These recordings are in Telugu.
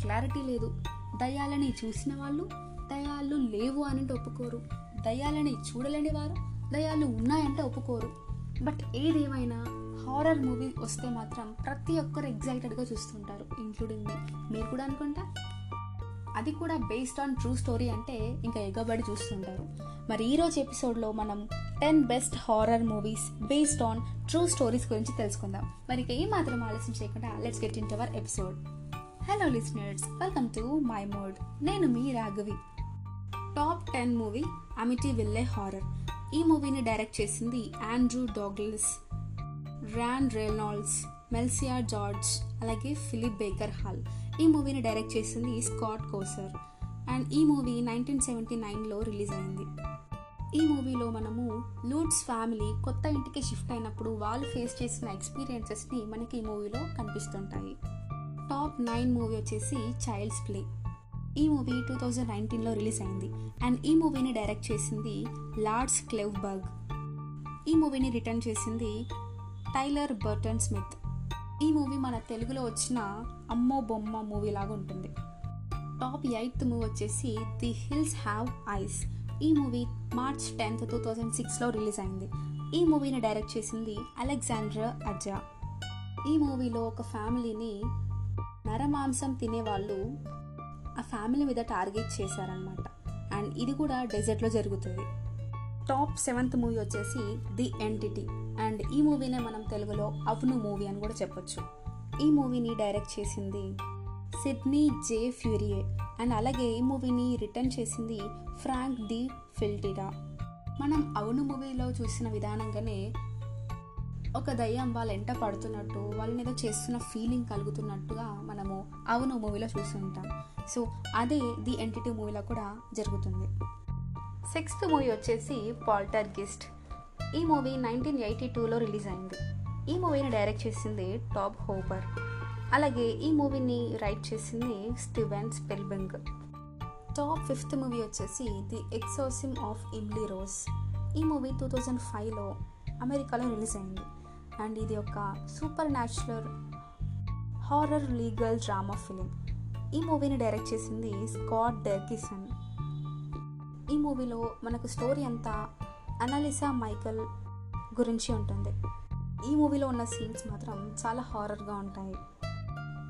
క్లారిటీ లేదు. దయ్యాలని చూసిన వాళ్ళు దయాలు లేవు అని ఒప్పుకోరు. దయ్యాలని చూడలేని వారు దయాలు ఉన్నాయంటే ఒప్పుకోరు. బట్ ఏదేమైనా హారర్ మూవీ వస్తే మాత్రం ప్రతి ఒక్కరు ఎగ్జైటెడ్గా చూస్తుంటారు ఇంక్లూడింగ్ మీ. మీరు కూడా అనుకుంటా? అది కూడా బేస్డ్ ఆన్ ట్రూ స్టోరీ అంటే ఇంకా ఎగబడి చూస్తుంటారు. మరి ఈరోజు ఎపిసోడ్లో మనం ten best horror movies based on true stories గురించి తెలుసుకుందాం. మరి ఇక ఏం మాత్రం ఆలస్యం చేయకుండా let's get in our episode. Hello listeners welcome to my mode నేను మీ Raghavi. Top ten movie Amityville horror ఈ మూవీని డైరెక్ట్ చేసింది Andrew Douglas Ryan Reynolds Melissa George అలాగే ఫిలిప్ బేకర్ హాల్ ఈ మూవీని డైరెక్ట్ చేసింది స్కాట్ కోసర్ అండ్ ఈ మూవీ నైన్టీన్ సెవెంటీ నైన్లో రిలీజ్ అయింది. ఈ మూవీలో మనము లూట్స్ ఫ్యామిలీ కొత్త ఇంటికి షిఫ్ట్ అయినప్పుడు వాళ్ళు ఫేస్ చేసిన ఎక్స్పీరియన్సెస్ని మనకి ఈ మూవీలో కనిపిస్తుంటాయి. నైన్ మూవీ వచ్చేసి చైల్డ్స్ ప్లే ఈ మూవీ టూ థౌజండ్ నైన్టీన్లో రిలీజ్ అయింది. అండ్ ఈ మూవీని డైరెక్ట్ చేసింది లార్డ్స్ క్లెవ్బర్గ్ ఈ మూవీని రిటర్న్ చేసింది టైలర్ బర్టన్ స్మిత్ ఈ మూవీ మన తెలుగులో వచ్చిన అమ్మో బొమ్మ మూవీ లాగా ఉంటుంది. టాప్ ఎయిత్ మూవీ వచ్చేసి ది హిల్స్ హ్యావ్ ఐస్ ఈ movie March tenth two thousand సిక్స్లో రిలీజ్ అయింది. ఈ మూవీని డైరెక్ట్ చేసింది అలెగ్జాండ్రా అజా ఈ మూవీలో ఒక ఫ్యామిలీని నరమాంసం తినేవాళ్ళు ఆ ఫ్యామిలీ మీద టార్గెట్ చేశారనమాట అండ్ ఇది కూడా డెజర్ట్లో జరుగుతుంది. టాప్ సెవెంత్ మూవీ వచ్చేసి ది ఎంటిటీ. అండ్ ఈ మూవీనే మనం తెలుగులో అవును మూవీ అని కూడా చెప్పొచ్చు. ఈ మూవీని డైరెక్ట్ చేసింది సిడ్నీ జే ఫ్యూరియే. అండ్ అలాగే ఈ మూవీని రిటర్న్ చేసింది ఫ్రాంక్ ది ఫిల్టిడా మనం అవును మూవీలో చూసిన విధానంగానే ఒక దయ్యం వాళ్ళ ఎంట పడుతున్నట్టు వాళ్ళని ఏదో చేస్తున్న ఫీలింగ్ కలుగుతున్నట్టుగా మనము అవును మూవీలో చూస్తుంటాం సో అదే ది ఎంటిటీ మూవీలో కూడా జరుగుతుంది. సిక్స్త్ మూవీ వచ్చేసి పాల్టర్ గిస్ట్ ఈ మూవీ నైన్టీన్ ఎయిటీ టూలో రిలీజ్ అయింది. ఈ మూవీని డైరెక్ట్ చేసింది టాప్ హోపర్ అలాగే ఈ మూవీని రైట్ చేసింది Steven Spielberg top fifth movie వచ్చేసి the exorcism of Emily Rose ఈ మూవీ టూ థౌజండ్ ఫైవ్లో అమెరికాలో రిలీజ్ అయింది. అండ్ ఇది ఒక supernatural horror legal drama film. ఈ మూవీని డైరెక్ట్ చేసింది స్కాట్ డెర్కిసన్. ఈ మూవీలో మనకు స్టోరీ అంతా అనాలిసా మైకల్ గురించి ఉంటుంది. ఈ మూవీలో ఉన్న సీన్స్ మాత్రం చాలా హారర్గా ఉంటాయి.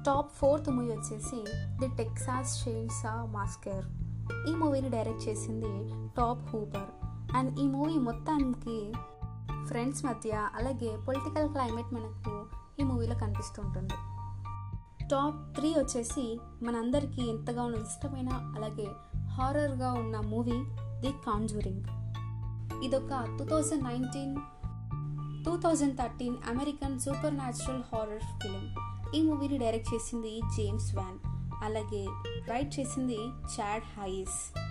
టాప్ ఫోర్త్ మూవీ వచ్చేసి ది టెక్సాస్ షెయిన్సా మాస్కర్. ఈ మూవీని డైరెక్ట్ చేసింది టాప్ హూపర్. అండ్ ఈ మూవీ మొత్తానికి ఫ్రెండ్స్ మధ్య అలాగే పొలిటికల్ క్లైమేట్ మనకు ఈ మూవీలో కనిపిస్తుంటుంది. టాప్ త్రీ వచ్చేసి మనందరికీ ఎంతగానో ఇష్టమైన అలాగే హారర్గా ఉన్న మూవీ ది కాంజూరింగ్. ఇదొక two thousand nineteen two thousand thirteen American supernatural horror film. ఈ మూవీని డైరెక్ట్ చేసింది జేమ్స్ వ్యాన్ అలాగే రైట్ చేసింది చాడ్ హైస్.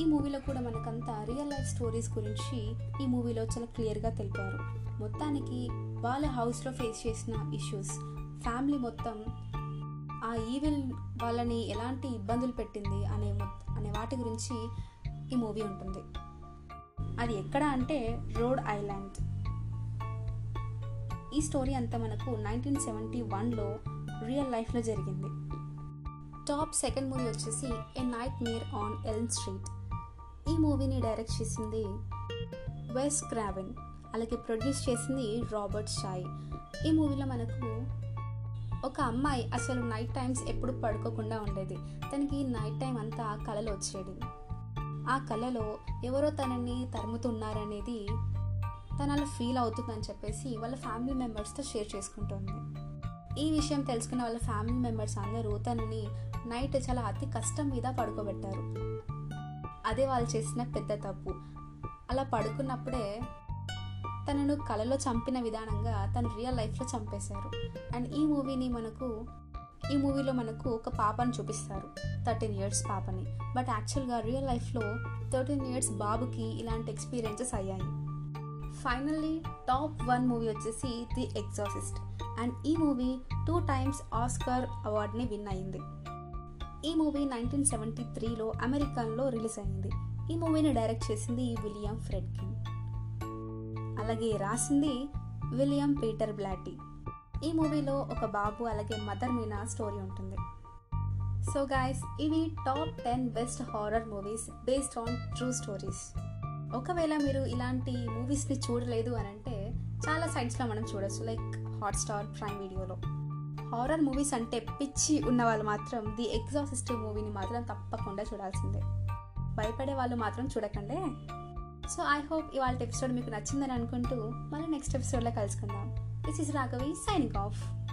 ఈ మూవీలో కూడా మనకంతా రియల్ లైఫ్ స్టోరీస్ గురించి ఈ మూవీలో చాలా క్లియర్గా తెలిపారు. మొత్తానికి వాళ్ళ హౌస్లో ఫేస్ చేసిన ఇష్యూస్ ఫ్యామిలీ మొత్తం ఆ ఈవిల్ వాళ్ళని ఎలాంటి ఇబ్బందులు పెట్టింది అనే అనే వాటి గురించి ఈ మూవీ ఉంటుంది. అది ఎక్కడ అంటే రోడ్ ఐలాండ్ ఈ స్టోరీ అంతా మనకు నైన్టీన్ సెవెంటీ వన్లో రియల్ లైఫ్లో జరిగింది. టాప్ సెకండ్ మూవీ వచ్చేసి a nightmare on Elm Street ఈ మూవీని డైరెక్ట్ చేసింది వెస్ క్రావెన్ అలాగే ప్రొడ్యూస్ చేసింది రాబర్ట్ షాయ్ ఈ మూవీలో మనకు ఒక అమ్మాయి అసలు నైట్ టైమ్స్ ఎప్పుడు పడుకోకుండా ఉండేది. తనకి నైట్ టైం అంతా కళలు వచ్చేది. ఆ కళలో ఎవరో తనని తరుముతున్నారనేది తను అలా ఫీల్ అవుతుందని చెప్పేసి వాళ్ళ ఫ్యామిలీ మెంబర్స్తో షేర్ చేసుకుంటుంది. ఈ విషయం తెలుసుకున్న వాళ్ళ ఫ్యామిలీ మెంబర్స్ అందరూ తనని నైట్ చాలా అతి కష్టం మీద పడుకోబెట్టారు. అదే వాళ్ళు చేసిన పెద్ద తప్పు. అలా పడుకున్నప్పుడే తనను కళలో చంపిన విధానంగా తను రియల్ లైఫ్లో చంపేశారు. అండ్ ఈ మూవీని మనకు ఈ మూవీలో మనకు ఒక పాపని చూపిస్తారు. థర్టీన్ ఇయర్స్ పాపని. బట్ యాక్చువల్గా రియల్ లైఫ్లో థర్టీన్ ఇయర్స్ బాబుకి ఇలాంటి ఎక్స్పీరియన్సెస్ అయ్యాయి. ఫైనల్లీ టాప్ వన్ మూవీ వచ్చేసి ది ఎగ్జాసిస్ట్. అండ్ ఈ మూవీ టూ టైమ్స్ ఆస్కర్ అవార్డ్ని విన్ అయింది ఈ మూవీ నైన్టీన్ సెవెంటీ త్రీలో అమెరికన్లో రిలీజ్ అయింది. ఈ మూవీని డైరెక్ట్ చేసింది విలియం ఫ్రెడ్కిన్. అలాగే రాసింది విలియం పీటర్ బ్లాటీ. ఈ మూవీలో ఒక బాబు అలాగే మదర్ మీనా స్టోరీ ఉంటుంది. సో గాయస్ ఇవి top ten best horror movies based on true stories. ఒకవేళ మీరు ఇలాంటి మూవీస్ని చూడలేదు అని అంటే చాలా సైట్స్లో మనం చూడొచ్చు లైక్ హాట్స్టార్ ప్రైమ్ వీడియోలో. హారర్ మూవీస్ అంటే పిచ్చి ఉన్న వాళ్ళు మాత్రం ది ఎగ్జాసిస్టివ్ మూవీని మాత్రం తప్పకుండా చూడాల్సిందే. భయపడే వాళ్ళు మాత్రం చూడకండి. సో ఐ హోప్ ఇవాళ ఎపిసోడ్ మీకు నచ్చిందని అనుకుంటూ మళ్ళీ నెక్స్ట్ ఎపిసోడ్లో కలుసుకుందాం. This is Raghavi signing off